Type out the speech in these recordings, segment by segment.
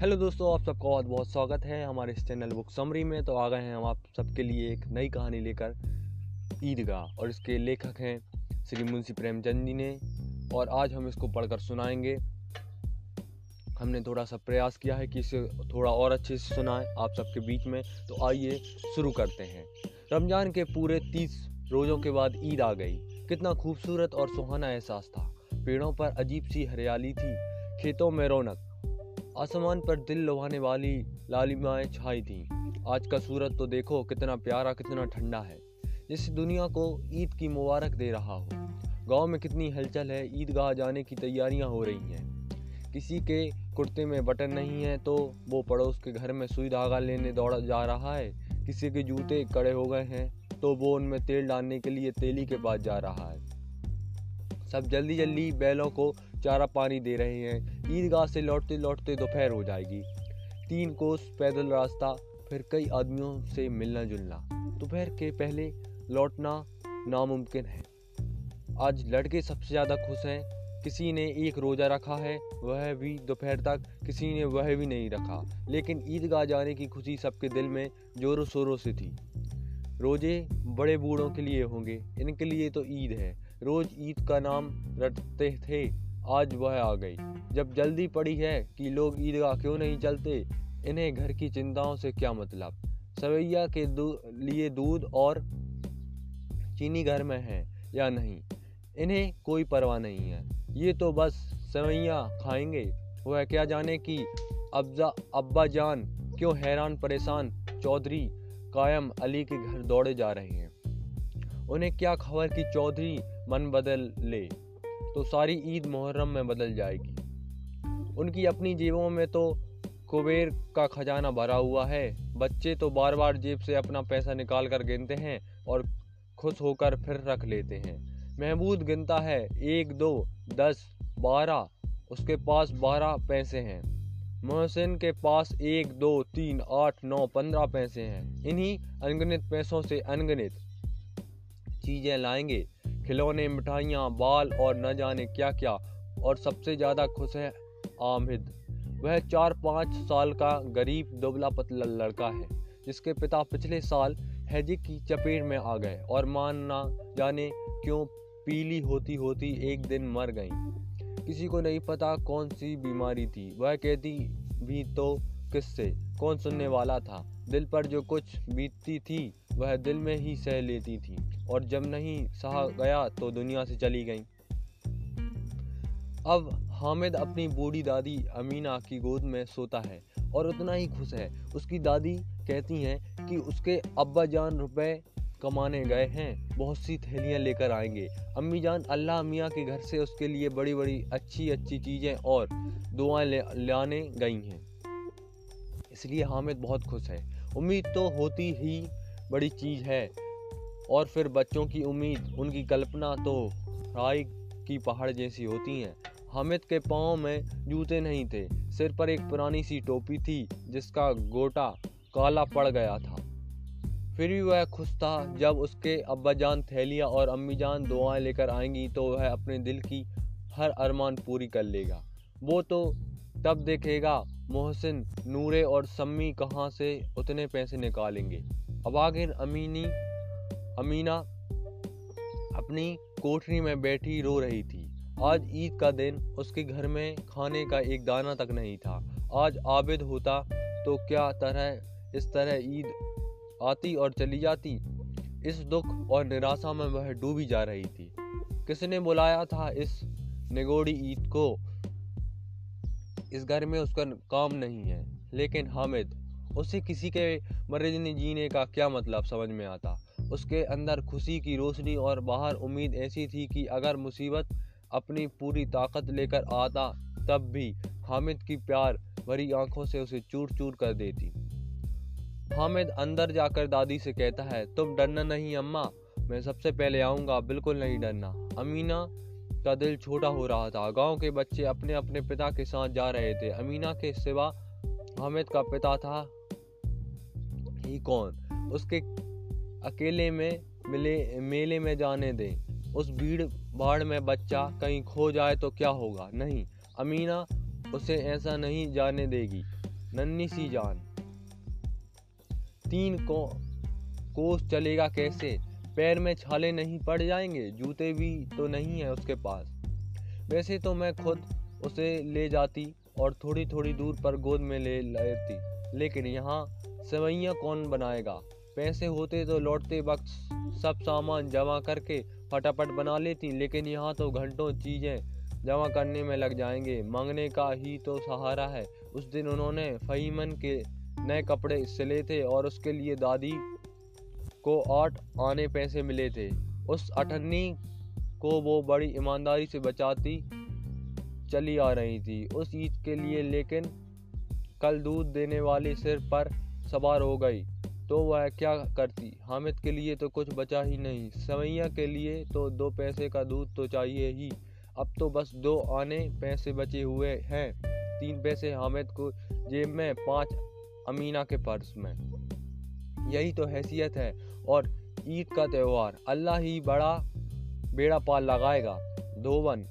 Hello दोस्तों, आप सबका बहुत बहुत स्वागत है हमारे इस चैनल बुक समरी में। तो आ गए हैं हम आप सबके लिए एक नई कहानी लेकर ईदगाह। और इसके लेखक हैं श्री मुंशी प्रेमचंद जी ने। और आज हम इसको पढ़कर सुनाएँगे। हमने थोड़ा सा प्रयास किया है कि इसे थोड़ा और अच्छे से सुनाएँ आप सबके बीच में। तो आइए शुरू करते हैं। रमज़ान के पूरे तीस रोज़ों के बाद ईद आ गई। कितना खूबसूरत और सुहाना एहसास था। पेड़ों पर अजीब सी हरियाली थी। खेतों में रौनक। आसमान पर दिल लुभाने वाली लालिमाएँ छाई थीं। आज का सूरज तो देखो कितना प्यारा, कितना ठंडा है। जिस दुनिया को ईद की मुबारक दे रहा हो। गाँव में कितनी हलचल है, ईदगाह जाने की तैयारियाँ हो रही हैं। किसी के कुर्ते में बटन नहीं है तो वो पड़ोस के घर में सुई धागा लेने दौड़ा जा रहा है। किसी के जूते कड़े हो गए हैं तो वो उनमें तेल डालने के लिए तेली के पास जा रहा है। सब जल्दी जल्दी बैलों को चारा पानी दे रहे हैं। ईदगाह से लौटते लौटते दोपहर हो जाएगी। तीन कोस, पैदल रास्ता, फिर कई आदमियों से मिलना जुलना। दोपहर के पहले लौटना नामुमकिन है। आज लड़के सबसे ज़्यादा खुश हैं। किसी ने एक रोज़ा रखा है, वह भी दोपहर तक, किसी ने वह भी नहीं रखा। लेकिन ईदगाह जाने की खुशी सबके दिल में ज़ोरों शोरों से थी। रोज़े बड़े बूढ़ों के लिए होंगे, इनके लिए तो ईद है। रोज़ ईद का नाम रटते थे। आज वह आ गई। जब जल्दी पड़ी है कि लोग ईदगाह क्यों नहीं चलते इन्हें घर की चिंताओं से क्या मतलब? सवैया के दू, लिए दूध और चीनी घर में है या नहीं? इन्हें कोई परवाह नहीं है। ये तो बस सवैया खाएँगे। वह क्या जाने कि अब्जा अब्बा जान क्यों हैरान परेशान चौधरी कायम अली के घर दौड़े जा रहे हैं? उन्हें क्या खबर कि चौधरी मन बदल ले? तो सारी ईद मुहर्रम में बदल जाएगी। उनकी अपनी जेबों में तो कुबेर का खजाना भरा हुआ है। बच्चे तो बार बार जेब से अपना पैसा निकाल कर गिनते हैं और खुश होकर फिर रख लेते हैं। महमूद गिनता है, एक, दो, दस, बारह, उसके पास बारह पैसे हैं। मोहसिन के पास एक, दो, तीन, आठ, नौ, पंद्रह पैसे हैं। इन्हीं अनगिनत पैसों से अनगिनत चीज़ें लाएँगे। खिलौने, मिठाइयाँ, बाल और न जाने क्या क्या और सबसे ज़्यादा खुश है आमिद वह चार पाँच साल का गरीब दुबला पतला लड़का है, जिसके पिता पिछले साल हैजी की चपेट में आ गए और मान ना जाने क्यों पीली होती होती एक दिन मर गई। किसी को नहीं पता कौन सी बीमारी थी। वह कहती भी तो किससे, कौन सुनने वाला था? दिल पर जो कुछ बीतती थी, वह दिल में ही सह लेती थी, और जब नहीं सहा गया तो दुनिया से चली गई। अब हामिद अपनी बूढ़ी दादी अमीना की गोद में सोता है, और उतना ही खुश है। उसकी दादी कहती हैं कि उसके अब्बा जान रुपए कमाने गए हैं, बहुत सी थैलियाँ लेकर आएँगे। अम्मी जान, अल्लाह मियाँ के घर से उसके लिए बड़ी बड़ी अच्छी अच्छी चीज़ें और दुआएँ लाने गई हैं। इसलिए हामिद बहुत खुश है। उम्मीद तो होती ही बड़ी चीज़ है। और फिर बच्चों की उम्मीद, उनकी कल्पना तो राय की पहाड़ जैसी होती हैं। हामिद के पाँव में जूते नहीं थे, सिर पर एक पुरानी सी टोपी थी जिसका गोटा काला पड़ गया था। फिर भी वह खुश था, जब उसके अब्बाजान थैलियाँ और अम्मीजान दुआएँ लेकर आएँगी तो वह अपने दिल की हर अरमान पूरी कर लेगा। वो तो तब देखेगा मोहसिन, नूरे और सम्मी कहाँ से उतने पैसे निकालेंगे? अब आखिर अमीनी, अमीना अपनी कोठरी में बैठी रो रही थी। आज ईद का दिन, उसके घर में खाने का एक दाना तक नहीं था। आज आबिद होता तो क्या तरह, इस तरह ईद आती और चली जाती? इस दुख और निराशा में वह डूबी जा रही थी। किसने बुलाया था इस निगोड़ी ईद को? इस घर में उसका काम नहीं है। लेकिन हामिद, उसे किसी के मर्ज़ी जीने का क्या मतलब समझ में आता? उसके अंदर खुशी की रोशनी और बाहर उम्मीद ऐसी थी कि अगर मुसीबत अपनी पूरी ताकत लेकर आता, तब भी हामिद की प्यार भरी आँखों से उसे चूर चूर कर देती। हामिद अंदर जाकर दादी से कहता है, तुम डरना नहीं अम्मा, मैं सबसे पहले आऊँगा, बिल्कुल नहीं डरना। अमीना का दिल छोटा हो रहा था। गाँव के बच्चे अपने अपने पिता के साथ जा रहे थे। अमीना के सिवा हामिद का पिता था ही कौन? उसके अकेले में मिले, मेले में जाने दें। उस भीड़ भाड़ में बच्चा कहीं खो जाए तो क्या होगा? नहीं, अमीना उसे ऐसा नहीं जाने देगी। नन्नी सी जान। तीन को, कोस चलेगा कैसे? पैर में छाले नहीं पड़ जाएँगे, जूते भी तो नहीं है उसके पास। वैसे तो मैं खुद उसे ले जाती और थोड़ी थोड़ी दूर पर गोद में ले लेती, लेकिन यहाँ सवैया कौन बनाएगा? पैसे होते तो लौटते वक्त सब सामान जमा करके फटाफट बना लेती, लेकिन यहाँ तो घंटों चीज़ें जमा करने में लग जाएँगे। मांगने का ही तो सहारा है। उस दिन उन्होंने फहीमन के नए कपड़े सिले थे और उसके लिए दादी को आठ आने पैसे मिले थे। उस अठन्नी को वो बड़ी ईमानदारी से बचाती चली आ रही थी। उस ईद के लिए लेकिन कल दूध देने वाले सिर पर सवार हो गई। तो वह क्या करती? हामिद के लिए तो कुछ बचा ही नहीं। सवैया के लिए तो दो पैसे का दूध तो चाहिए ही। अब तो बस दो आने पैसे बचे हुए हैं। तीन पैसे हामिद को जेब में पाँच अमीना के पर्स में। यही तो हैसियत है। और ईद का त्यौहार, अल्लाह ही बड़ा बेड़ा पाल लगाएगा। धोवन,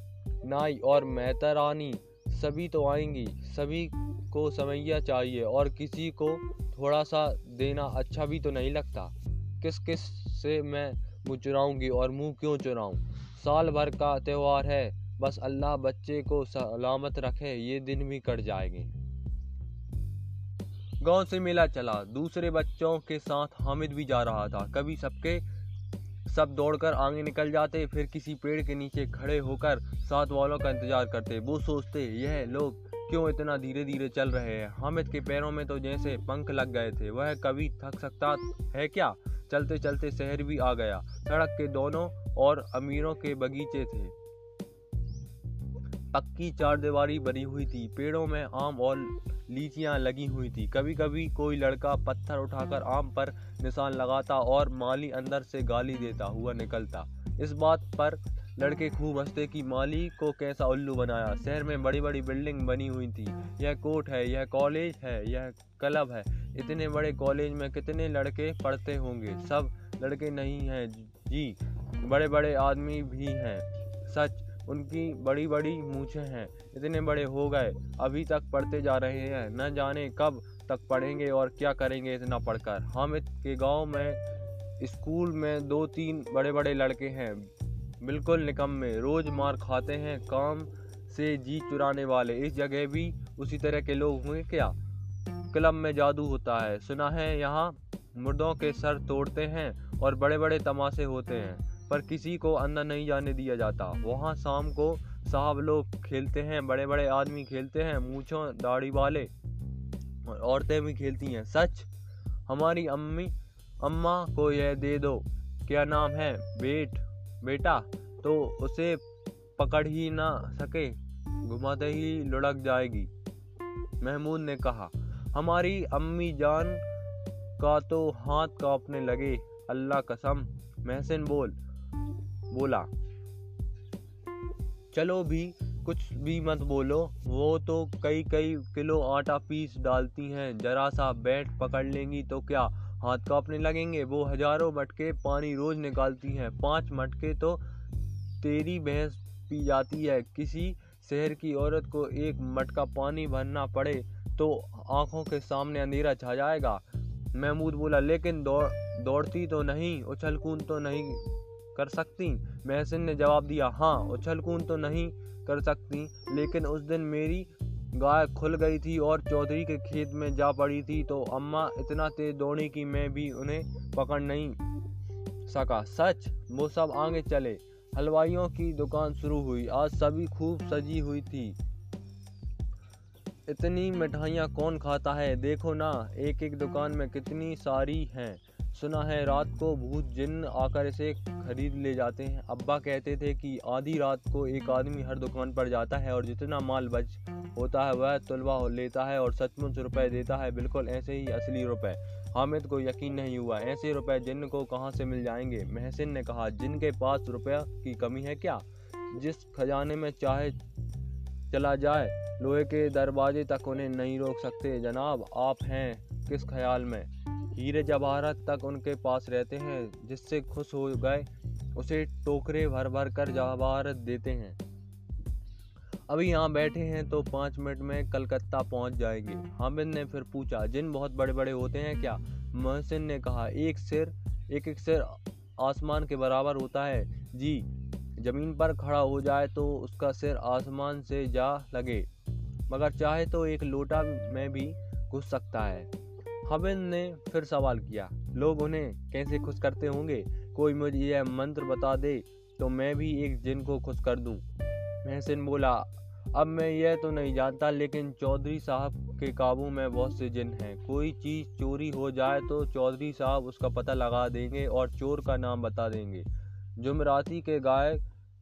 नाई और मेहतरानी, सभी तो आएँगी। सभी को समैया चाहिए और किसी को थोड़ा सा देना अच्छा भी तो नहीं लगता। किस किस से मैं मुँह चुराऊँगी और मुँह क्यों चुराऊँ? साल भर का त्यौहार है, बस अल्लाह बच्चे को सलामत रखे, ये दिन भी कट जाएँगे। गाँव से मेला चला। दूसरे बच्चों के साथ हामिद भी जा रहा था। कभी सबके सब दौड़कर आगे निकल जाते, फिर किसी पेड़ के नीचे खड़े होकर साथ वालों का इंतज़ार करते। वो सोचते, यह लोग क्यों इतना धीरे धीरे चल रहे हैं? हामिद के पैरों में तो जैसे पंख लग गए थे। वह कभी थक सकता है क्या? चलते चलते शहर भी आ गया। सड़क के दोनों और अमीरों के बगीचे थे। पक्की चार दीवारी बनी हुई थी। पेड़ों में आम और लीचियाँ लगी हुई थी। कभी कभी कोई लड़का पत्थर उठाकर आम पर निशान लगाता और माली अंदर से गाली देता हुआ निकलता। इस बात पर लड़के खूब हँसते कि माली को कैसा उल्लू बनाया। शहर में बड़ी बड़ी बिल्डिंग बनी हुई थी। यह कोर्ट है, यह कॉलेज है, यह क्लब है। इतने बड़े कॉलेज में कितने लड़के पढ़ते होंगे? सब लड़के नहीं हैं, जी। बड़े बड़े आदमी भी हैं। सच उनकी बड़ी बड़ी मूछें हैं। इतने बड़े हो गए, अभी तक पढ़ते जा रहे हैं। न जाने कब तक पढ़ेंगे और क्या करेंगे इतना पढ़कर। हामिद के गाँव में, स्कूल में दो तीन बड़े बड़े लड़के हैं। बिल्कुल निकम्मे। रोज मार खाते हैं, काम से जी चुराने वाले। इस जगह भी उसी तरह के लोग हुए क्या? क्लब में जादू होता है। सुना है यहाँ मुर्दों के सर तोड़ते हैं और बड़े बड़े तमाशे होते हैं। पर किसी को अंदर नहीं जाने दिया जाता। वहाँ शाम को साहब लोग खेलते हैं बड़े बड़े आदमी खेलते हैं, मूछों, दाढ़ी वाले और औरतें भी खेलती हैं। सच? हमारी अम्मी, अम्मा को यह दे दो। क्या नाम है? बेट, बेटा? तो उसे पकड़ ही ना सके। घुमाते ही लुढ़क जाएगी। महमूद ने कहा, हमारी अम्मी जान का तो हाथ कांपने लगे। अल्लाह कसम, महसिन बोल। बोला। चलो भी, कुछ भी मत बोलो। वो तो कई कई किलो आटा पीस डालती हैं। जरा सा बैठ पकड़ लेंगी तो क्या हाथ कांपने लगेंगे? वो हज़ारों मटके पानी रोज निकालती हैं। पाँच मटके तो तेरी भैंस पी जाती है। किसी शहर की औरत को एक मटका पानी भरना पड़े तो आँखों के सामने अंधेरा छा जाएगा। महमूद बोला, लेकिन दौड़, दौड़ती तो नहीं उछल कूद तो नहीं कर सकती? महसिन ने जवाब दिया हाँ उछल कूद तो नहीं कर सकती, लेकिन उस दिन मेरी गाय खुल गई थी और चौधरी के खेत में जा पड़ी थी तो अम्मा इतना तेज दौड़ी कि मैं भी उन्हें पकड़ नहीं सका। सच? वो सब आगे चले। हलवाइयों की दुकान शुरू हुई। आज सभी खूब सजी हुई थी। इतनी मिठाइयाँ कौन खाता है? देखो ना एक एक दुकान में कितनी सारी हैं। सुना है, रात को भूत जिन आकर इसे खरीद ले जाते हैं। अब्बा कहते थे कि आधी रात को एक आदमी हर दुकान पर जाता है और जितना माल बच होता है, वह तुलवा लेता है और सचमुच रुपए देता है। बिल्कुल ऐसे ही असली रुपए। हामिद को यकीन नहीं हुआ, ऐसे रुपए जिन को कहाँ से मिल जाएँगे? महसिन ने कहा, जिनके पास रुपया की कमी है क्या? जिस खजाने में चाहे चला जाए। लोहे के दरवाजे तक उन्हें नहीं रोक सकते। जनाब, आप हैं किस ख्याल में? हीरे जवाहरत तक उनके पास रहते हैं, जिससे खुश हो गए, उसे टोकरे भर भर कर जवाहरत देते हैं। अभी यहाँ बैठे हैं तो पाँच मिनट में कलकत्ता पहुँच जाएँगे। हामिद ने फिर पूछा, जिन बहुत बड़े बड़े होते हैं क्या? मोहसिन ने कहा, एक सिर एक एक सिर आसमान के बराबर होता है। जी ज़मीन पर खड़ा हो जाए तो उसका सिर आसमान से जा लगे। मगर चाहे तो एक लोटा में भी घुस सकता है। हामिद ने फिर सवाल किया, लोग उन्हें कैसे खुश करते होंगे? कोई मुझे यह मंत्र बता दे तो मैं भी एक जिन को खुश कर दूँ। महसिन बोला, अब मैं यह तो नहीं जानता, लेकिन चौधरी साहब के काबू में बहुत से जिन हैं। कोई चीज़ चोरी हो जाए तो चौधरी साहब उसका पता लगा देंगे और चोर का नाम बता देंगे। जुमराती के गाय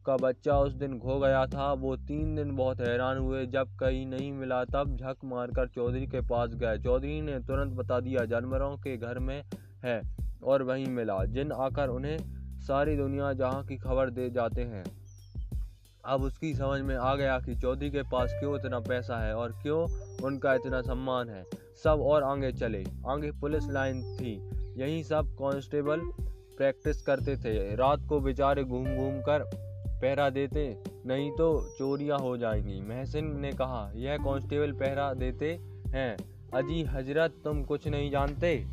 का बच्चा उस दिन खो गया था। वो तीन दिन बहुत हैरान हुए। जब कहीं नहीं मिला, तब झक मारकर चौधरी के पास गए। चौधरी ने तुरंत बता दिया, जानवरों के घर में है और वहीं मिला। जिन आकर उन्हें सारी दुनिया जहाँ की खबर दे जाते हैं। अब उसकी समझ में आ गया कि चौधरी के पास क्यों इतना पैसा है और क्यों उनका इतना सम्मान है। सब और आगे चले। आगे पुलिस लाइन थी। यहीं सब कांस्टेबल प्रैक्टिस करते थे। रात को बेचारे घूम घूम कर पहरा देते, नहीं तो चोरियाँ हो जाएँगी। महसिन ने कहा, यह कांस्टेबल पहरा देते हैं। अजी हज़रत, तुम कुछ नहीं जानते?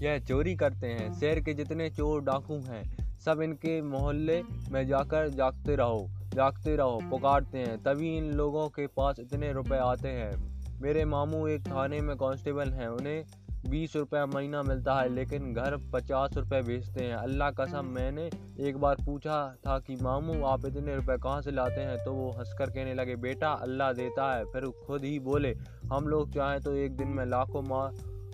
यह चोरी करते हैं। शहर के जितने चोर डाकू हैं, सब इनके मोहल्ले में जाकर जागते रहो जागते रहो, पुकारते हैं। तभी इन लोगों के पास इतने रुपए आते हैं। मेरे मामू एक थाने में कांस्टेबल हैं। उन्हें बीस रुपये महीना मिलता है लेकिन घर पचास रुपये भेजते हैं। अल्लाह कसम मैंने एक बार पूछा था कि मामू आप इतने रुपए कहाँ से लाते हैं? तो वो हंसकर कहने लगे बेटा अल्लाह देता है। फिर खुद ही बोले हम लोग चाहें तो एक दिन में लाखों मार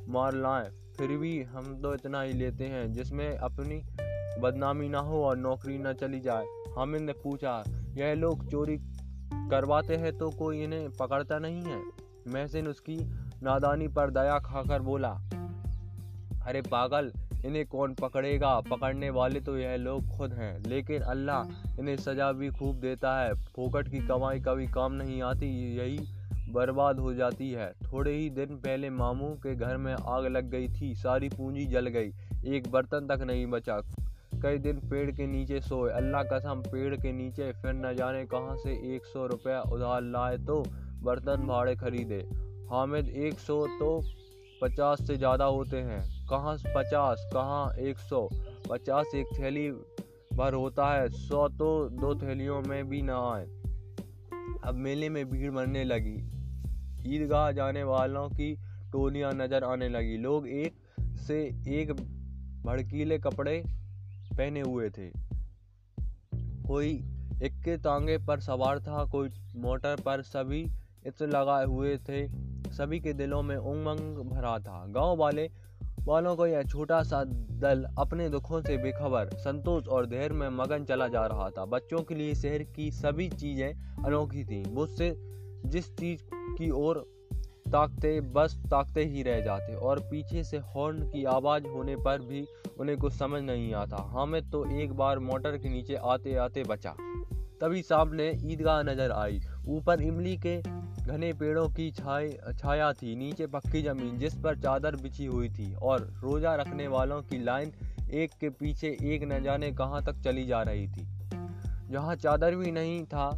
मार लाएँ फिर भी हम तो इतना ही लेते हैं जिसमें अपनी बदनामी ना हो और नौकरी ना चली जाए। हामिद ने पूछा यह लोग चोरी करवाते हैं तो कोई इन्हें पकड़ता नहीं है? महसिन उसकी नादानी पर दया खाकर बोला, अरे पागल, इन्हें कौन पकड़ेगा? पकड़ने वाले तो यह लोग खुद हैं, लेकिन अल्लाह इन्हें सजा भी खूब देता है। फोकट की कमाई कभी काम नहीं आती, यही बर्बाद हो जाती है। थोड़े ही दिन पहले मामू के घर में आग लग गई थी, सारी पूंजी जल गई, एक बर्तन तक नहीं बचा। कई दिन पेड़ के नीचे सोए, अल्लाह कसम पेड़ के नीचे फिर न जाने कहाँ से एक सौ रुपया उधार लाए तो बर्तन भाड़े खरीदे। हामिद एक सौ तो पचास से ज़्यादा होते हैं। कहाँ पचास? कहाँ एक सौ? पचास एक थैली भर होता है। सौ तो दो थैलियों में भी ना आए। अब मेले में भीड़ मरने लगी। ईदगाह जाने वालों की टोलियाँ नज़र आने लगी। लोग एक से एक भड़कीले कपड़े पहने हुए थे। कोई इक्के तांगे पर सवार था, कोई मोटर पर सभी इत्र लगाए हुए थे। सभी के दिलों में उमंग भरा था। गाँव वाले, वालों को यह छोटा सा दल अपने दुखों से बेखबर, संतोष और धैर्य में मगन चला जा रहा था। बच्चों के लिए शहर की सभी चीज़ें अनोखी थीं। मुझसे जिस चीज़ की ओर ताकते, बस ताकते ही रह जाते और पीछे से हॉर्न की आवाज़ होने पर भी उन्हें कुछ समझ नहीं आता। हामिद तो एक बार मोटर के नीचे आते आते बचा। तभी सामने ईदगाह नज़र आई। ऊपर इमली के घने पेड़ों की छाई, छाया थी। नीचे पक्की ज़मीन, जिस पर चादर बिछी हुई थी और रोजा रखने वालों की लाइन एक के पीछे एक न जाने कहाँ तक चली जा रही थी। जहाँ चादर भी नहीं था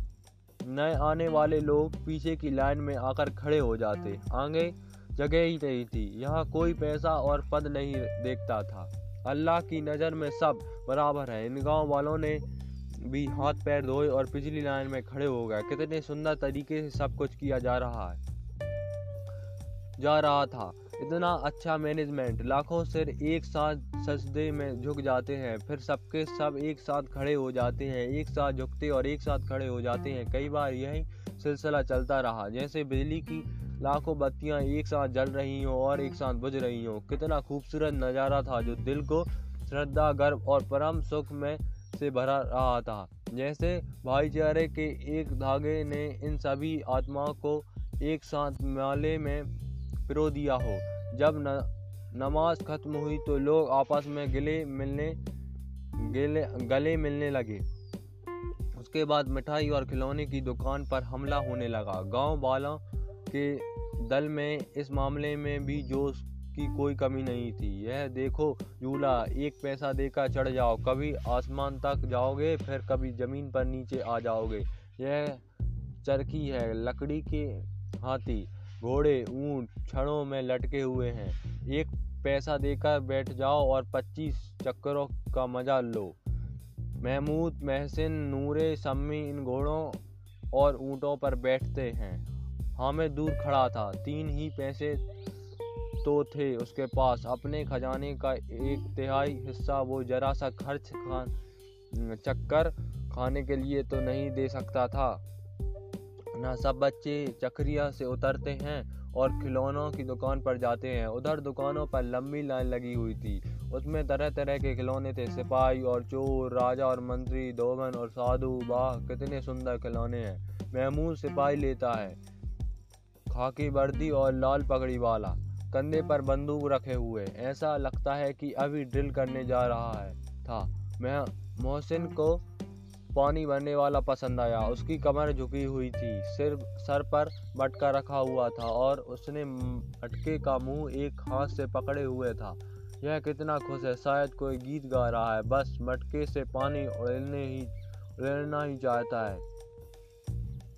नए आने वाले लोग पीछे की लाइन में आकर खड़े हो जाते। आगे जगह ही नहीं थी। यहाँ कोई पैसा और पद नहीं देखता था। अल्लाह की नज़र में सब बराबर है। इन गाँव वालों ने भी हाथ पैर धोए और पिछली लाइन में खड़े हो गए। कितने सुंदर तरीके से सब कुछ किया जा रहा है। जा रहा था। इतना अच्छा मैनेजमेंट लाखों सिर एक साथ सजदे में झुक जाते हैं। फिर सबके सब एक साथ खड़े हो जाते हैं। एक साथ झुकते और एक साथ खड़े हो जाते हैं। कई बार यही सिलसिला चलता रहा। जैसे बिजली की लाखों बत्तियाँ एक साथ जल रही हों और एक साथ बुझ रही हों। कितना खूबसूरत नज़ारा था जो दिल को श्रद्धा, गर्व और परम सुख में से भरा रहा था। जैसे भाईचारे के एक धागे ने इन सभी आत्माओं को एक साथ माले में पिरो दिया हो। जब न, नमाज़ खत्म हुई तो लोग आपस में गले मिलने गले गले मिलने लगे। उसके बाद मिठाई और खिलौने की दुकान पर हमला होने लगा। गाँव वालों के दल में इस मामले में भी जोश की कोई कमी नहीं थी। यह देखो, झूला, एक पैसा देकर चढ़ जाओ। कभी आसमान तक जाओगे, फिर कभी ज़मीन पर नीचे आ जाओगे। यह चरखी है, लकड़ी के हाथी। घोड़े, ऊँट, छड़ों में लटके हुए हैं। एक पैसा देकर बैठ जाओ और पच्चीस चक्करों का मज़ा लो। महमूद, महसिन, नूरे सम्मी इन घोड़ों और ऊँटों पर बैठते हैं। हामिद दूर खड़ा था। तीन ही पैसे तो थे उसके पास। अपने खजाने का एक तिहाई हिस्सा वो जरा सा खर्च खान, चक्कर खाने के लिए तो नहीं दे सकता था। ना सब बच्चे चक्रिया से उतरते हैं और खिलौनों की दुकान पर जाते हैं। उधर दुकानों पर लंबी लाइन लगी हुई थी। उसमें तरह तरह के खिलौने थे। सिपाही और चोर, राजा और मंत्री, दोगन और साधु। वाह, कितने सुंदर खिलौने हैं। महमूद सिपाही लेता है। खाकी वर्दी और लाल पगड़ी वाला। कंधे पर बंदूक रखे हुए। ऐसा लगता है कि अभी ड्रिल करने जा रहा है। था। मैं मोहसिन को पानी भरने वाला पसंद आया। उसकी कमर झुकी हुई थी। सिर, सर पर मटका रखा हुआ था और उसने मटके का मुँह एक हाथ से पकड़े हुए था। यह कितना खुश है। शायद कोई गीत गा रहा है। बस मटके से पानी उड़ने ही उड़ना ही चाहता है।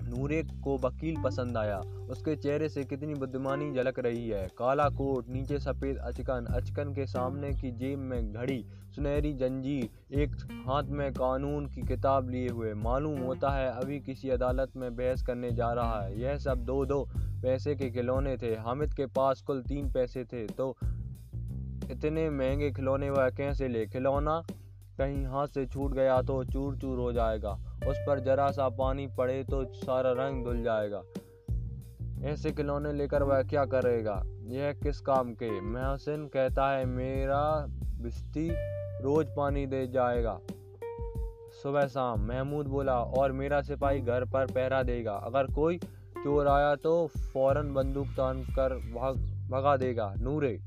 नूरे को वकील पसंद आया। उसके चेहरे से कितनी बुद्धिमानी झलक रही है। काला कोट, नीचे सफ़ेद अचकन अचकन के सामने की जेब में घड़ी, सुनहरी जंजीर, एक हाथ में कानून की किताब लिए हुए। मालूम होता है अभी किसी अदालत में बहस करने जा रहा है। यह सब दो दो पैसे के खिलौने थे। हामिद के पास कुल तीन पैसे थे। तो इतने महँगे खिलौने वह कैसे ले? खिलौना कहीं हाथ से छूट गया तो चूर चूर हो जाएगा। उस पर जरा सा पानी पड़े तो सारा रंग धुल जाएगा। ऐसे खिलौने लेकर वह क्या करेगा? यह किस काम के? महसिन कहता है, मेरा बिस्ती रोज पानी दे जाएगा। सुबह शाम, महमूद बोला, और मेरा सिपाही घर पर पहरा देगा। अगर कोई चोर आया तो फ़ौरन बंदूक तान कर भाग, भगा देगा, नूरे।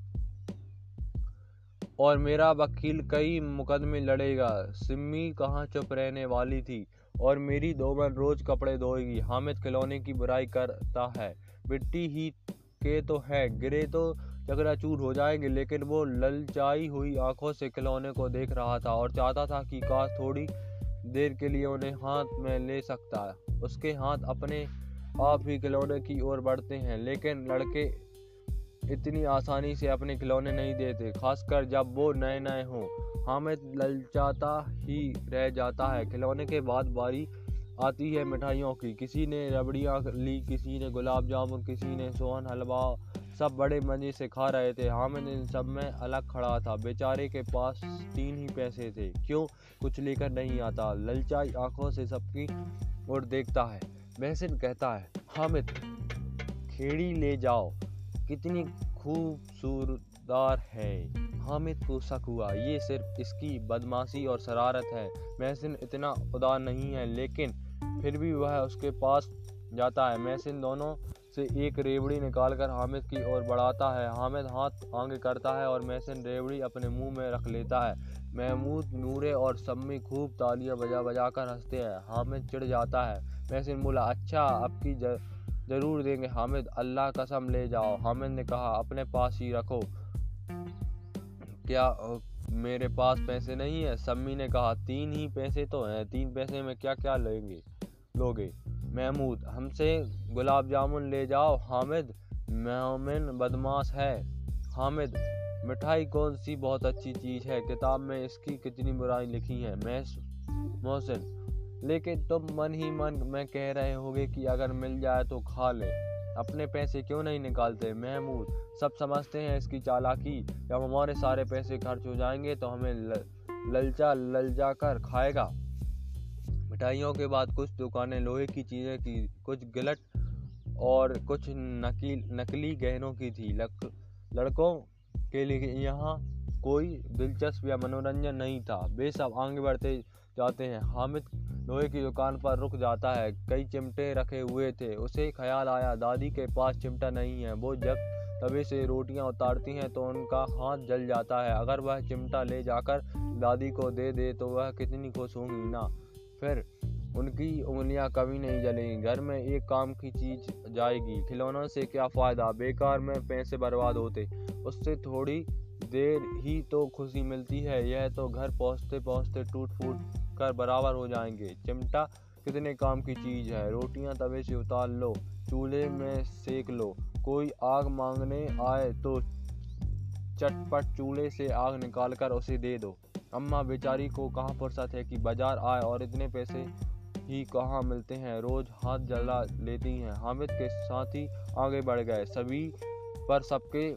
और मेरा वकील कई मुकदमे लड़ेगा। सिम्मी कहाँ चुप रहने वाली थी? और मेरी दोमन रोज कपड़े धोएगी, हामिद खिलौने की बुराई करता है। मिट्टी ही के तो है, गिरे तो चकराचूर हो जाएँगे, लेकिन वो ललचाई हुई आँखों से खिलौने को देख रहा था और चाहता था कि काश थोड़ी देर के लिए उन्हें हाथ में ले सकता। उसके हाथ अपने आप ही खिलौने की ओर बढ़ते हैं, लेकिन लड़के इतनी आसानी से अपने खिलौने नहीं देते, खासकर जब वो नए नए हों। हामिद ललचाता ही रह जाता है। खिलौने के बाद बारी आती है मिठाइयों की। किसी ने रबड़ियाँ ली, किसी ने गुलाब जामुन, किसी ने सोहन हलवा, सब बड़े मज़े से खा रहे थे। हामिद इन सब में अलग खड़ा था। बेचारे के पास तीन ही पैसे थे। क्यों? कुछ लेकर नहीं आता। ललचाई आँखों से सबकी ओर देखता है। महसिन कहता है, हामिद, खेड़ी ले जाओ। कितनी खूबसूरदार है। हामिद को शक हुआ ये सिर्फ़ इसकी बदमाशी और शरारत है। महसिन इतना उदार नहीं है, लेकिन फिर भी वह उसके पास जाता है। महसिन दोनों से एक रेवड़ी निकालकर हामिद की ओर बढ़ाता है। हामिद हाथ आगे करता है और महसिन रेवड़ी अपने मुँह में रख लेता है। महमूद नूरे और सम्मी खूब तालियाँ बजा बजा कर हँसते हैं। हामिद चिढ़ जाता है। महसिन बोला अच्छा आपकी की ज़रूर देंगे। हामिद, अल्लाह कसम ले जाओ। हामिद ने कहा, अपने पास ही रखो। क्या मेरे पास पैसे नहीं है? सम्मी ने कहा, तीन ही पैसे तो हैं। तीन पैसे में क्या क्या लेंगे? लोगे? महमूद, हमसे गुलाब जामुन ले जाओ। हामिद, मोमिन बदमाश है। हामिद, मिठाई कौन सी बहुत अच्छी चीज़ है? किताब में इसकी कितनी बुराई लिखी है? मैं मोहसिन लेकिन तुम मन ही मन में कह रहे होगे कि अगर मिल जाए तो खा ले। अपने पैसे क्यों नहीं निकालते महमूद? सब समझते हैं इसकी चालाकी। जब हमारे सारे पैसे खर्च हो जाएँगे तो हमें ललचा ललजा कर खाएगा। मिठाइयों के बाद कुछ दुकानें लोहे की चीज़ें की कुछ गिलट और कुछ नकील नकली गहनों की थी। लक, लड़कों के लिए यहाँ कोई दिलचस्प या मनोरंजन नहीं था। वे सब आगे बढ़ते जाते हैं। हामिद लोहे की दुकान पर रुक जाता है। कई चिमटे रखे हुए थे। उसे ख्याल आया, दादी के पास चिमटा नहीं है। वो जब तवे से रोटियाँ उतारती हैं तो उनका हाथ जल जाता है। अगर वह चिमटा ले जाकर दादी को दे दे तो वह कितनी खुश होंगी ना। फिर उनकी उंगलियाँ कभी नहीं जलेंगी। घर में एक काम की चीज़ जाएगी। खिलौनों से क्या फ़ायदा? बेकार में पैसे बर्बाद होते। उससे थोड़ी देर ही तो खुशी मिलती है। यह तो घर पहुँचते पहुँचते टूट फूट कर बराबर हो जाएँगे। चिमटा कितने काम की चीज़ है? रोटियाँ तवे से उतार लो, चूल्हे में सेक लो। कोई आग मांगने आए तो चटपट चूल्हे से आग निकाल कर उसे दे दो। अम्मा बेचारी को कहाँ फुर्सत है कि बाज़ार आए और इतने पैसे ही कहाँ मिलते हैं? रोज हाथ जला लेती हैं। हामिद के साथ ही आगे बढ़ गए। सभी पर सबके,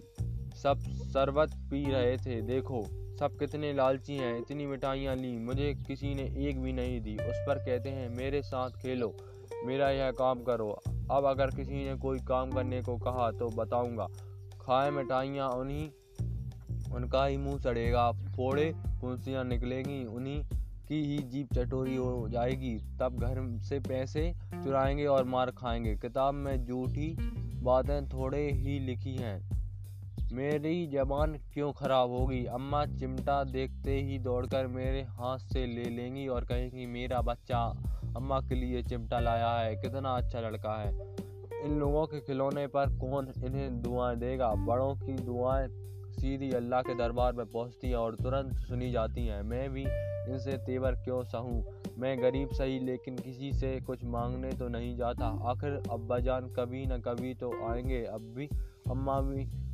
सब शरबत पी रहे थे। देखो सब कितने लालची हैं, इतनी मिठाइयाँ ली, मुझे किसी ने एक भी नहीं दी। उस पर कहते हैं, मेरे साथ खेलो, मेरा यह काम करो। अब अगर किसी ने कोई काम करने को कहा तो बताऊँगा। खाए मिठाइयाँ उन्हीं, उनका ही मुँह चढ़ेगा फोड़े फुंसियाँ निकलेंगी, उन्हीं की ही जीप चटोरी हो जाएगी। तब घर से पैसे चुराएँगे और मार खाएँगे। किताब में झूठी बातें थोड़े ही लिखी हैं। मेरी जबान क्यों खराब होगी अम्मा चिमटा देखते ही दौड़कर मेरे हाथ से ले लेंगी और कहेंगी, मेरा बच्चा, अम्मा के लिए चिमटा लाया है, कितना अच्छा लड़का है। इन लोगों के खिलौने पर कौन इन्हें दुआएँ देगा? बड़ों की दुआएँ सीधी अल्लाह के दरबार में पहुँचती हैं और तुरंत सुनी जाती हैं। मैं भी इनसे तेवर क्यों सहूँ? मैं गरीब सही, लेकिन किसी से कुछ मांगने तो नहीं जाता। आखिर अब्बा जान कभी न कभी तो आएँगे। अब भी अम्मा भी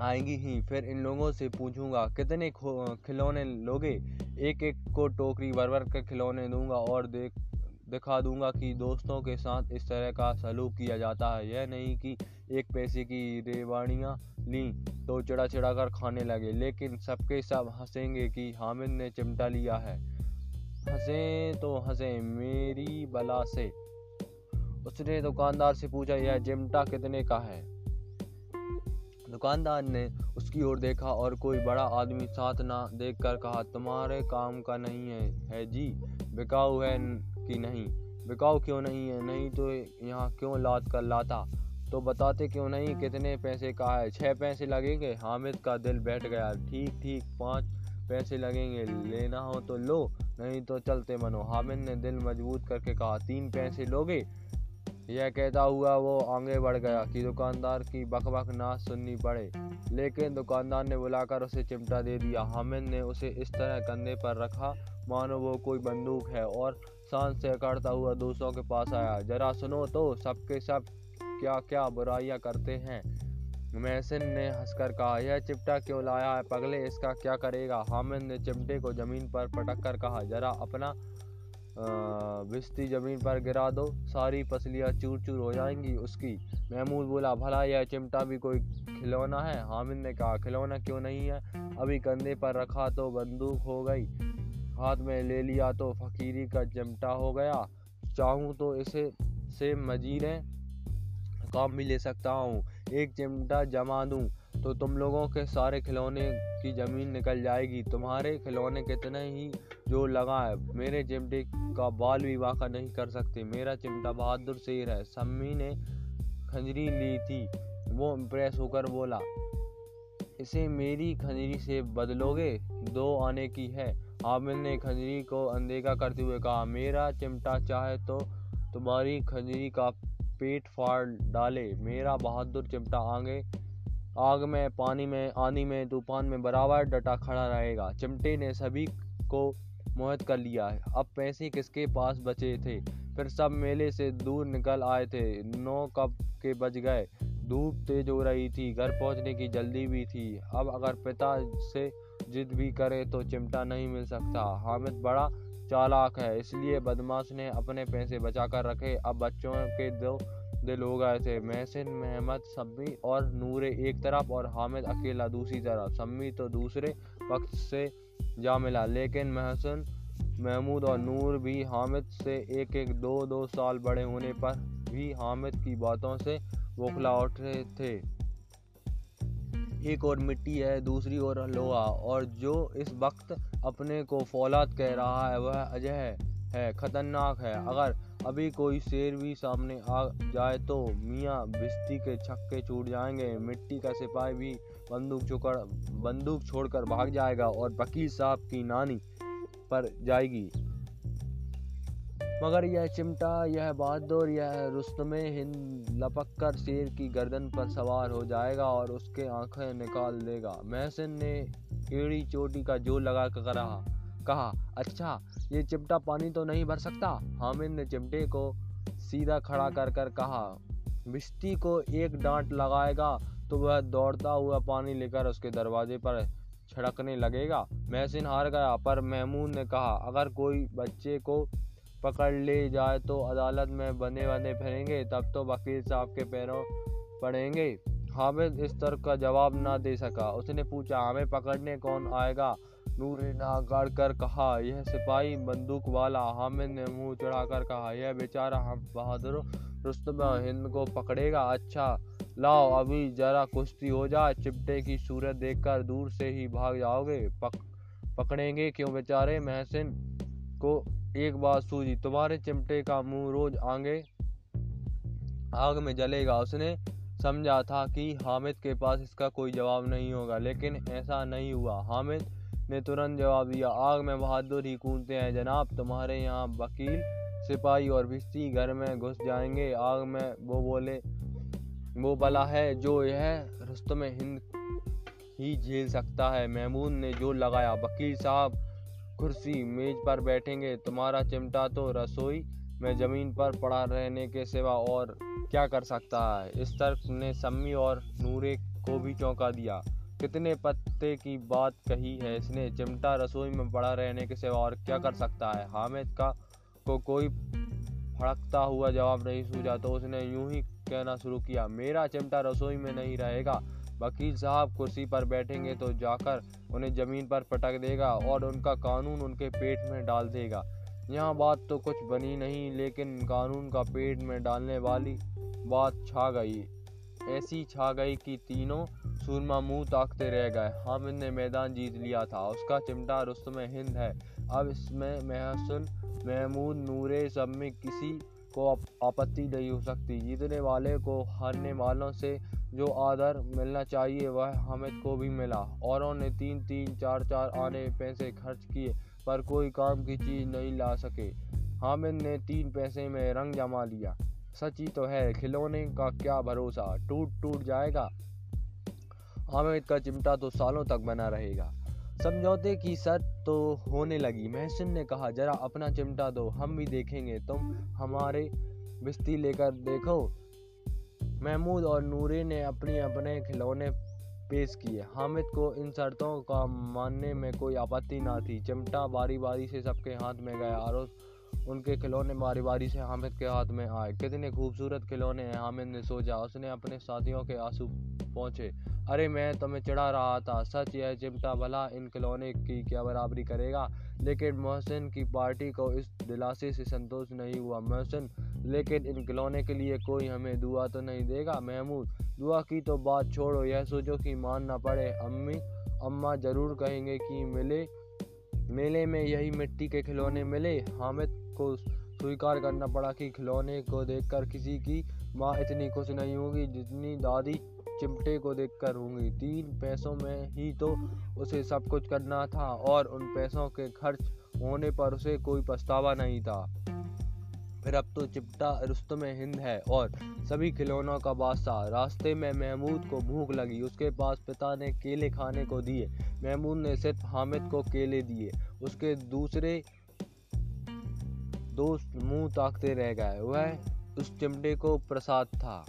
आएँगी ही। फिर इन लोगों से पूछूँगा, कितने खिलौने लोगे? एक एक को टोकरी भर भर कर खिलौने दूँगा और देख दिखा दूँगा कि दोस्तों के साथ इस तरह का सलूक किया जाता है। यह नहीं कि एक पैसे की रेवाड़ियाँ ली तो चिड़ा चिड़ा कर खाने लगे, लेकिन सबके सब हंसेंगे कि हामिद ने चिमटा लिया है। हंसे तो हंसे, मेरी बला से। उसने दुकानदार से पूछा, यह चिमटा कितने का है? दुकानदार ने उसकी ओर देखा और कोई बड़ा आदमी साथ ना देखकर कहा, तुम्हारे काम का नहीं है है जी? बिकाऊ है कि नहीं? बिकाऊ क्यों नहीं है? नहीं तो यहाँ क्यों लाद कर लाता? तो बताते क्यों नहीं? कितने पैसे का है? छः पैसे लगेंगे? हामिद का दिल बैठ गया, ठीक ठीक, पाँच पैसे लगेंगे, लेना हो तो लो, नहीं तो चलते मनो हामिद ने दिल मज़बूत करके कहा, तीन पैसे लोगे? यह कहता हुआ वो आगे बढ़ गया कि दुकानदार की बकबक ना सुननी पड़े। लेकिन दुकानदार ने बुलाकर उसे चिमटा दे दिया। हामिद ने उसे इस तरह कंधे पर रखा, मानो वो कोई बंदूक है और सांस से अकड़ता हुआ दूसरों के पास आया। जरा सुनो तो सबके सब क्या क्या बुराइयाँ करते हैं। महसिन ने हंसकर कहा, यह चिमटा क्यों लाया है? पगले इसका क्या करेगा? हामिद ने चिमटे को ज़मीन पर पटक कर कहा, जरा अपना बिस्ती ज़मीन पर गिरा दो, सारी पसलियाँ चूर चूर हो जाएँगी उसकी। महमूद बोला, भला यह चिमटा भी कोई खिलौना है? हामिद ने कहा, खिलौना क्यों नहीं है? अभी कंधे पर रखा तो बंदूक हो गई। हाथ में ले लिया तो फकीरी का चिमटा हो गया। चाहूँ तो इसे से मजीरें काम भी ले सकता हूँ। एक चिमटा जमा दूँ। तो तुम लोगों के सारे खिलौने की ज़मीन निकल जाएगी। तुम्हारे खिलौने कितने ही जो लगा है। मेरे चिमटे का बाल भी वाका नहीं कर सकते। मेरा चिमटा बहादुर शेर है। सम्मी ने खंजरी ली थी। वो इम्प्रेस होकर बोला, इसे मेरी खंजरी से बदलोगे? दो आने की है। आमिर ने खंजरी को अनदेखा करते हुए कहा, मेरा चिमटा चाहे तो तुम्हारी खंजरी का पेट फाड़ डाले। मेरा बहादुर चिमटा आगे आग में, पानी में, आंधी में, तूफ़ान में बराबर डटा खड़ा रहेगा। चिमटे ने सभी को मोहित कर लिया। अब पैसे किसके पास बचे थे? फिर सब मेले से दूर निकल आए थे। नौ कब के बज गए। धूप तेज हो रही थी। घर पहुँचने की जल्दी भी थी। अब अगर पिता से जिद भी करे तो चिमटा नहीं मिल सकता। हामिद बड़ा चालाक है, इसलिए बदमाश ने अपने पैसे बचा कर रखे। अब बच्चों के दो दिल हो गए थे महसिन महमद सम्मी और नूरे एक तरफ़ और हामिद अकेला दूसरी तरफ़। सम्मी तो दूसरे वक्त से जा मिला लेकिन महसन महमूद और नूर भी हामिद से एक एक दो दो साल बड़े होने पर भी हामिद की बातों से बौखला उठ रहे थे। एक और मिट्टी है दूसरी ओर लोहा और जो इस वक्त अपने को फौलाद कह रहा है वह अजय है खतरनाक है। अगर अभी कोई शेर भी सामने आ जाए तो मियाँ बिस्ती के छक्के छूट जाएँगे। मिट्टी का सिपाही भी बंदूक चुकड़ बंदूक छोड़कर भाग जाएगा और वकील साहब की नानी पर जाएगी। मगर यह चिमटा, यह बहादुर, यह रुस्तम हिंद लपक कर शेर की गर्दन पर सवार हो जाएगा और उसके आँखें निकाल देगा। महसिन ने एड़ी चोटी का ज़ोर लगा कर रहा कहा अच्छा ये चिमटा पानी तो नहीं भर सकता? हामिद ने चिमटे को सीधा खड़ा कर कर कहा बिस्ती को एक डांट लगाएगा तो वह दौड़ता हुआ पानी लेकर उसके दरवाजे पर छड़कने लगेगा। महसिन हार गया, पर महमूद ने कहा, अगर कोई बच्चे को पकड़ ले जाए तो अदालत में बने बने फिरेंगे, तब तो वकील साहब के पैरों पड़ेंगे। हामिद इस तरह का जवाब ना दे सका। उसने पूछा हमें पकड़ने कौन आएगा? नूर ने गाड़ कर कहा यह सिपाही बंदूक वाला। हामिद ने मुँह चढ़ाकर कहा यह बेचारा हम बहादुर रुस्तम हिंद को पकड़ेगा। अच्छा लाओ अभी जरा कुश्ती हो जाए। चिपटे की सूरत देखकर दूर से ही भाग जाओगे। पक, पकड़ेंगे क्यों बेचारे महसिन को एक बात सूझी तुम्हारे चिमटे का मुँह रोज आगे आग में जलेगा। उसने समझा था कि हामिद के पास इसका कोई जवाब नहीं होगा, लेकिन ऐसा नहीं हुआ। हामिद ने तुरंत जवाब दिया, आग में बहादुर ही कूदते हैं जनाब, तुम्हारे यहाँ वकील, सिपाही और भिस्ती घर में घुस जाएँगे। आग में वो बोले, वो बला है जो यह रुस्तम हिंद ही झेल सकता है। महमूद ने ज़ोर लगाया, वकील साहब, कुर्सी मेज पर बैठेंगे, तुम्हारा चिमटा तो रसोई में ज़मीन पर पड़ा रहने के सिवा और क्या कर सकता है? इस तर्क ने सम्मी और नूरे को भी चौंका दिया। कितने पत्ते की बात कही है इसने? चिमटा रसोई में पड़ा रहने के सिवा और क्या कर सकता है? हामिद का को कोई फड़कता हुआ जवाब नहीं सूझा तो उसने यूँ ही कहना शुरू किया, मेरा चिमटा रसोई में नहीं रहेगा। वकील साहब कुर्सी पर बैठेंगे तो जाकर उन्हें ज़मीन पर पटक देगा और उनका कानून उनके पेट में डाल देगा। यहाँ बात तो कुछ बनी नहीं, लेकिन कानून का पेट में डालने वाली बात छा गई। ऐसी छा गई कि तीनों सूरमा मुँह ताकते रह गए। हामिद ने मैदान जीत लिया था। उसका चिमटा रुस्तम हिंद है। अब इसमें महसन महमूद, नूरे सब में किसी को आपत्ति नहीं हो सकती। जीतने वाले को हारने वालों से जो आदर मिलना चाहिए, वह हामिद को भी मिला। औरों ने तीन तीन, चार चार आने, पैसे खर्च किए। पर कोई काम की चीज़ नहीं ला सके। हामिद ने तीन पैसे में रंग जमा लिया। सच तो है, खिलौने का क्या भरोसा? टूट टूट जाएगा। हामिद का चिमटा तो सालों तक बना रहेगा। समझौते की शर्त तो होने लगी। महसिन ने कहा, जरा अपना चिमटा दो, हम भी देखेंगे। तुम हमारे बिस्ती लेकर देखो। महमूद और नूरे ने अपने अपने खिलौने पेश किए। हामिद को इन शर्तों का मानने में कोई आपत्ति ना थी। चिमटा बारी बारी से सबके हाथ में गया। और उनके खिलौने बारी बारी से हामिद के हाथ में आए। कितने खूबसूरत खिलौने हैं हामिद ने सोचा। उसने अपने साथियों के आँसू पहुँचे। अरे, मैं तुम्हें चढ़ा रहा था। सच यह चिमटा भला इन खिलौने की क्या बराबरी करेगा? लेकिन मोहसिन की पार्टी को इस दिलासे से संतोष नहीं हुआ। मोहसिन, लेकिन इन खिलौने के लिए कोई हमें दुआ तो नहीं देगा? महमूद, दुआ की तो बात छोड़ो। यह सोचो कि मान ना पड़े। अम्मी, अम्मा ज़रूर कहेंगे कि मिले, मेले में यही मिट्टी के खिलौने मिले। हामिद को स्वीकार करना पड़ा कि खिलौने को देखकर किसी की माँ इतनी खुश नहीं होगी जितनी दादी चिमटे को देखकर होंगी। तीन पैसों में ही तो उसे सब कुछ करना था और उन पैसों के खर्च होने पर उसे कोई पछतावा नहीं था। फिर अब तो चिपटा रुस्तम हिंद है और सभी खिलौनों का बादशाह। रास्ते में महमूद को भूख लगी। उसके पास पिता ने केले खाने को दिए। महमूद ने सिर्फ़ हामिद को केले दिए। उसके दूसरे दोस्त मुँह ताकते रह गए वह उस चिमटे को प्रसाद था।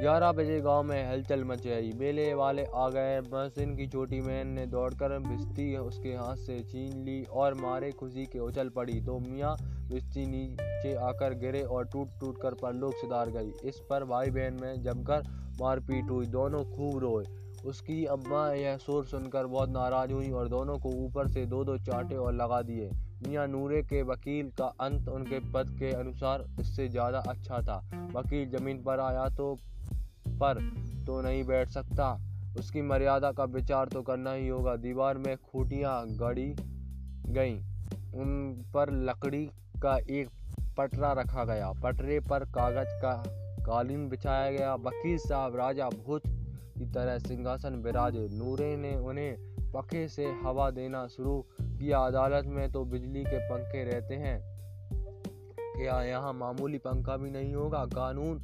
ग्यारह बजे गाँव में हलचल मच गई। मेले वाले आ गए। महसिन की छोटी बहन ने दौड़कर बिस्ती उसके हाथ से छीन ली और मारे खुशी के उछल पड़ी। तो मियाँ बिस्ती नीचे आकर गिरे और टूट टूट कर परलोक सुधार गई। इस पर भाई बहन में जमकर मारपीट हुई। दोनों खूब रोए। उसकी अम्मा यह शोर सुनकर बहुत नाराज़ हुई और दोनों को ऊपर से दो दो चाटे और लगा दिए। मियाँ नूरे के वकील का अंत उनके पद के अनुसार इससे ज़्यादा अच्छा था। वकील ज़मीन पर आया तो पर तो नहीं बैठ सकता। उसकी मर्यादा का विचार तो करना ही होगा। दीवार में खूटियाँ गड़ी गईं। उन पर लकड़ी का एक पटरा रखा गया। पटरे पर कागज़ का कालीन बिछाया गया। वकील साहब राजा भोज की तरह सिंहासन विराजे नूरे ने उन्हें पखे से हवा देना शुरू किया। अदालत में तो बिजली के पंखे रहते हैं। क्या यहाँ मामूली पंखा भी नहीं होगा? कानून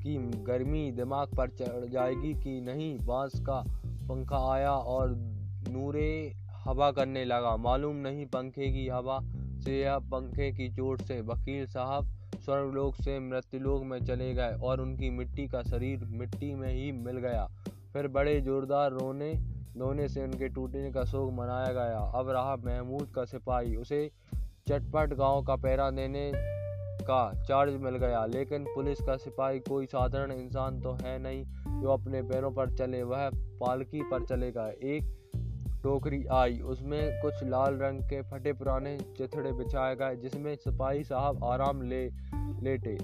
की गर्मी दिमाग पर चढ़ जाएगी कि नहीं? बाँस का पंखा आया और नूरे हवा करने लगा। मालूम नहीं पंखे की हवा से या पंखे की चोट से। वकील साहब स्वर्गलोक से मृत्युलोक में चले गए और उनकी मिट्टी का शरीर मिट्टी में ही मिल गया। फिर बड़े जोरदार रोने धोने से उनके टूटने का शोक मनाया गया। अब रहा महमूद का सिपाही। उसे चटपट गाँव का पैरा देने का चार्ज मिल गया। लेकिन पुलिस का सिपाही कोई साधारण इंसान तो है नहीं जो अपने पैरों पर चले। वह पालकी पर चलेगा एक टोकरी आई। उसमें कुछ लाल रंग के फटे पुराने चिथड़े बिछाए गए, जिसमें सिपाही साहब आराम ले, लेटे।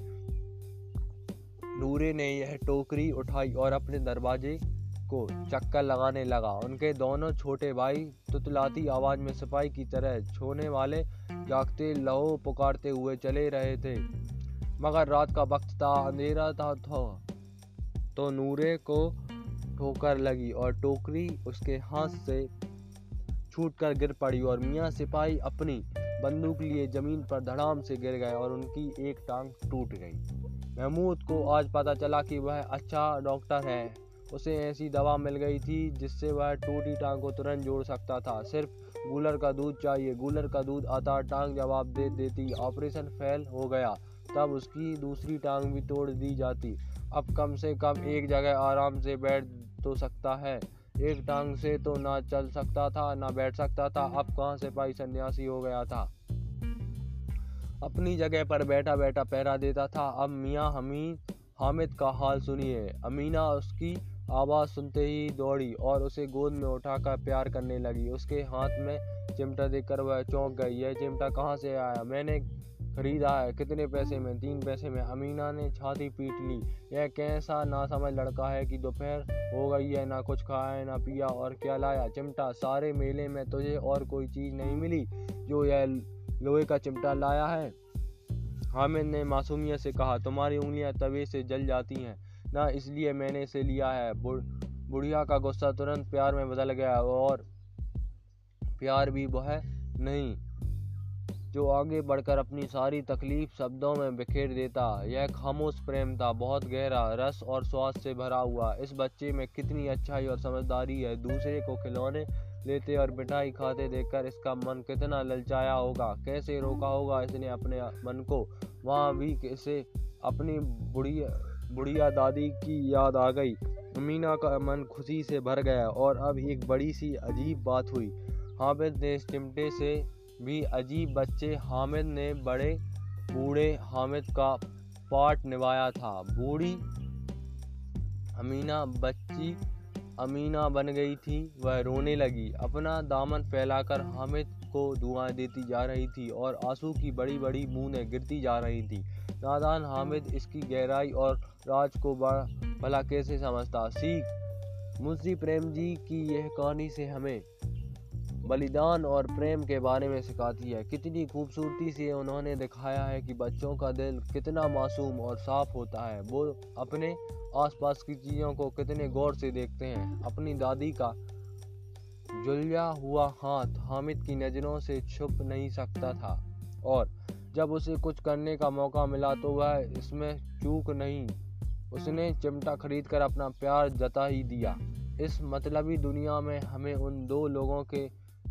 नूरे ने यह टोकरी उठाई और अपने दरवाजे को चक्कर लगाने लगा। उनके दोनों छोटे भाई तुतलाती आवाज़ में सिपाही की तरह छोने वाले जागते लहो पुकारते हुए चले रहे थे। मगर रात का वक्त था अंधेरा था तो, तो नूरे को ठोकर लगी और टोकरी उसके हाथ से छूटकर गिर पड़ी और मियाँ सिपाही अपनी बंदूक लिए ज़मीन पर धड़ाम से गिर गए और उनकी एक टांग टूट गई। महमूद को आज पता चला कि वह अच्छा डॉक्टर है। उसे ऐसी दवा मिल गई थी जिससे वह टूटी टांग को तुरंत जोड़ सकता था। सिर्फ़ गूलर का दूध चाहिए। गूलर का दूध आता टांग जवाब दे देती। ऑपरेशन फेल हो गया। तब उसकी दूसरी टांग भी तोड़ दी जाती। अब कम से कम एक जगह आराम से बैठ तो सकता है। एक टांग से तो ना चल सकता था, ना बैठ सकता था। अब कहाँ से पाई सन्यासी हो गया था? अपनी जगह पर बैठा बैठा पहरा देता था। अब मियाँ हमीद हामिद का हाल सुनिए। अमीना उसकी आवाज़ सुनते ही दौड़ी और उसे गोद में उठाकर प्यार करने लगी। उसके हाथ में चिमटा देखकर वह चौंक गई। यह चिमटा कहाँ से आया? मैंने खरीदा है। कितने पैसे में? तीन पैसे में। अमीना ने छाती पीट ली। यह कैसा ना समझ लड़का है कि दोपहर हो गई है? ना कुछ खाया है ना पिया और क्या लाया? चिमटा, सारे मेले में तुझे और कोई चीज़ नहीं मिली जो यह लोहे का चिमटा लाया है? हामिद ने मासूमियत से कहा, तुम्हारी उंगलियाँ तवे से जल जाती हैं। ना, इसलिए मैंने इसे लिया है। बुढ़िया का गुस्सा तुरंत प्यार में बदल गया और प्यार भी वह नहीं, जो आगे बढ़कर अपनी सारी तकलीफ़ शब्दों में बिखेर देता। यह खामोश प्रेम था, बहुत गहरा, रस और स्वाद से भरा हुआ। इस बच्चे में कितनी अच्छाई और समझदारी है। दूसरे को खिलौने लेते और मिठाई खाते देखकर इसका मन कितना ललचाया होगा। कैसे रोका होगा इसने अपने मन को? वहाँ भी कैसे अपनी बुढ़िया बुढ़िया दादी की याद आ गई। अमीना का मन खुशी से भर गया और अब एक बड़ी सी अजीब बात हुई। हामिद ने चिमटे से भी अजीब बच्चे हामिद ने बड़े बूढ़े हामिद का पार्ट निभाया था। बूढ़ी अमीना बच्ची अमीना बन गई थी, वह रोने लगी। अपना दामन फैलाकर हामिद को दुआएँ देती जा रही थी और आँसू की बड़ी बड़ी बूंदें गिरती जा रही थी। नादान हामिद इसकी गहराई और राज को भला कैसे समझता? सीख। मुंशी प्रेम जी की यह कहानी से हमें बलिदान और प्रेम के बारे में सिखाती है। कितनी खूबसूरती से उन्होंने दिखाया है कि बच्चों का दिल कितना मासूम और साफ़ होता है। वो अपने आसपास की चीज़ों को कितने गौर से देखते हैं। अपनी दादी का जुलिया हुआ हाथ हामिद की नज़रों से छुप नहीं सकता था और जब उसे कुछ करने का मौका मिला तो वह इसमें चूक नहीं। उसने चिमटा खरीद कर अपना प्यार जता ही दिया। इस मतलबी दुनिया में हमें उन दो लोगों के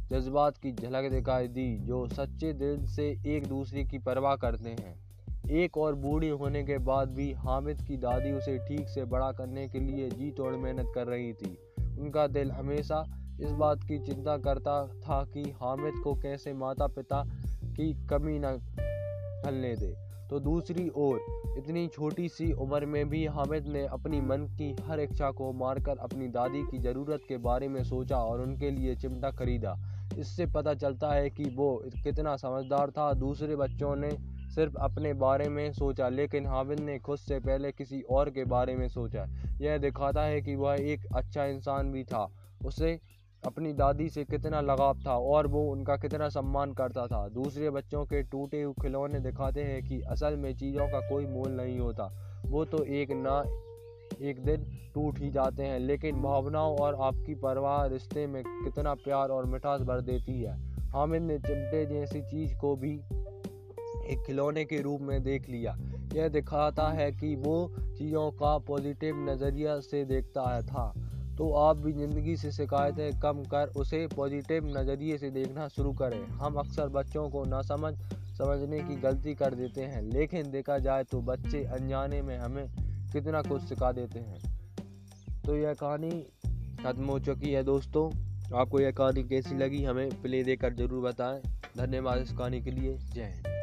जज्बात की झलक दिखाई दी, जो सच्चे दिल से एक दूसरे की परवाह करते हैं। एक और बूढ़ी होने के बाद भी हामिद की दादी उसे ठीक से बड़ा करने के लिए जी तोड़ मेहनत कर रही थी। उनका दिल हमेशा इस बात की चिंता करता था कि हामिद को कैसे माता पिता की कमी न फलने दे। तो दूसरी ओर, इतनी छोटी सी उम्र में भी हामिद ने अपनी मन की हर इच्छा को मारकर अपनी दादी की ज़रूरत के बारे में सोचा और उनके लिए चिमटा खरीदा। इससे पता चलता है कि वो कितना समझदार था, दूसरे बच्चों ने सिर्फ़ अपने बारे में सोचा, लेकिन हामिद ने खुद से पहले किसी और के बारे में सोचा। यह दिखाता है कि वह एक अच्छा इंसान भी था। उसे अपनी दादी से कितना लगाव था और वो उनका कितना सम्मान करता था। दूसरे बच्चों के टूटे हुए खिलौने दिखाते हैं कि असल में चीज़ों का कोई मोल नहीं होता। वो तो एक ना एक दिन टूट ही जाते हैं, लेकिन भावनाओं और आपकी परवाह रिश्ते में कितना प्यार और मिठास भर देती है। हामिद ने चिमटे जैसी चीज़ को भी एक खिलौने के रूप में देख लिया। यह दिखाता है कि वो चीज़ों का पॉजिटिव नज़रिया से देखता है था। तो आप भी ज़िंदगी से शिकायतें कम कर उसे पॉजिटिव नज़रिए से देखना शुरू करें। हम अक्सर बच्चों को ना समझ समझने की गलती कर देते हैं, लेकिन देखा जाए तो बच्चे अनजाने में हमें कितना कुछ सिखा देते हैं। तो यह कहानी ख़त्म हो चुकी है दोस्तों। आपको यह कहानी कैसी लगी हमें प्ले देकर ज़रूर बताएँ। धन्यवाद इस कहानी के लिए। जय हिंद।